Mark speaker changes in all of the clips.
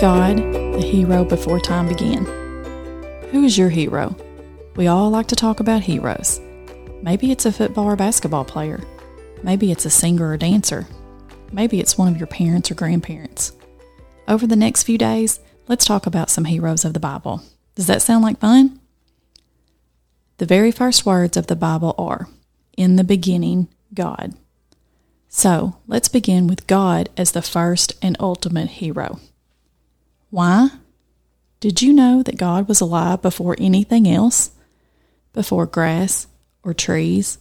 Speaker 1: God, the hero before time began. Who is your hero? We all like to talk about heroes. Maybe it's a football or basketball player. Maybe it's a singer or dancer. Maybe it's one of your parents or grandparents. Over the next few days, let's talk about some heroes of the Bible. Does that sound like fun? The very first words of the Bible are In the beginning, God. So let's begin with God as the first and ultimate hero. Why? Did you know that God was alive before anything else? Before grass or trees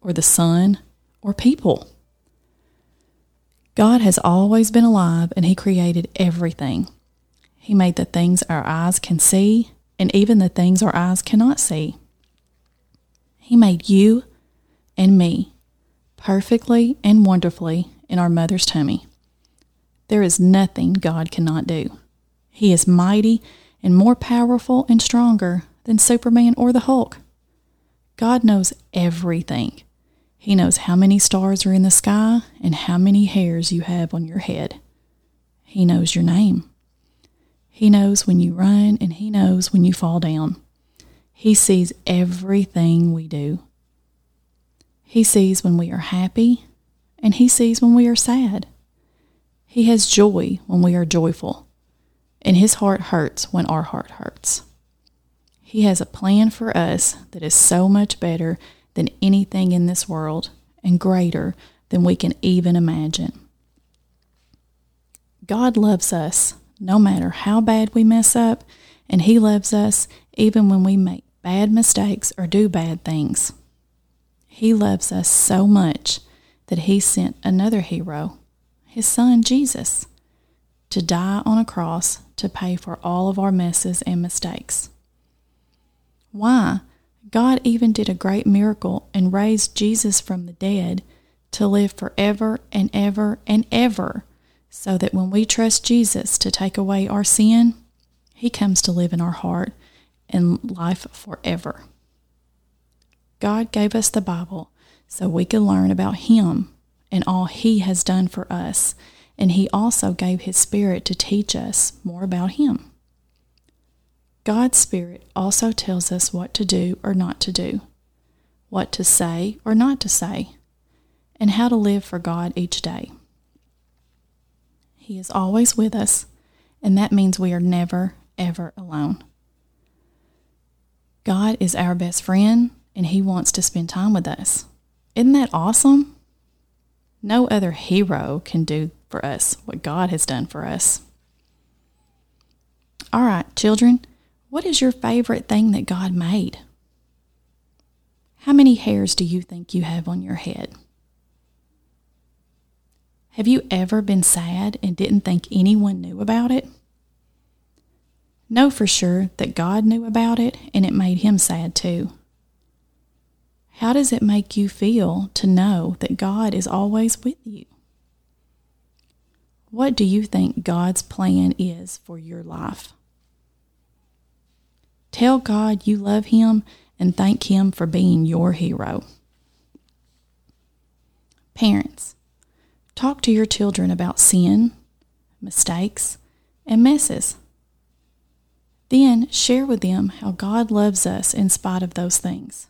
Speaker 1: or the sun or people? God has always been alive and He created everything. He made the things our eyes can see and even the things our eyes cannot see. He made you and me perfectly and wonderfully in our mother's tummy. There is nothing God cannot do. He is mighty and more powerful and stronger than Superman or the Hulk. God knows everything. He knows how many stars are in the sky and how many hairs you have on your head. He knows your name. He knows when you run and He knows when you fall down. He sees everything we do. He sees when we are happy and He sees when we are sad. He has joy when we are joyful and his heart hurts when our heart hurts. He has a plan for us that is so much better than anything in this world and greater than we can even imagine. God loves us no matter how bad we mess up, and He loves us even when we make bad mistakes or do bad things. He loves us so much that He sent another hero, His Son Jesus, to die on a cross to pay for all of our messes and mistakes. Why? God even did a great miracle and raised Jesus from the dead to live forever and ever and ever, so that when we trust Jesus to take away our sin, He comes to live in our heart and life forever. God gave us the Bible so we could learn about Him and all He has done for us and He also gave His Spirit to teach us more about Him. God's Spirit also tells us what to do or not to do, what to say or not to say, and how to live for God each day. He is always with us, and that means we are never, ever alone. God is our best friend, and He wants to spend time with us. Isn't that awesome? No other hero can do for us what God has done for us. All right, children, what is your favorite thing that God made? How many hairs do you think you have on your head? Have you ever been sad and didn't think anyone knew about it? Know for sure that God knew about it and it made him sad too. How does it make you feel to know that God is always with you? What do you think God's plan is for your life? Tell God you love Him and thank Him for being your hero. Parents, talk to your children about sin, mistakes, and messes. Then share with them how God loves us in spite of those things.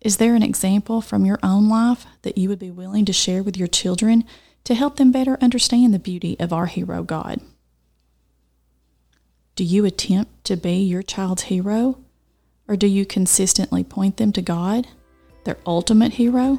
Speaker 1: Is there an example from your own life that you would be willing to share with your children to help them better understand the beauty of our hero God. Do you attempt to be your child's hero, or do you consistently point them to God, their ultimate hero?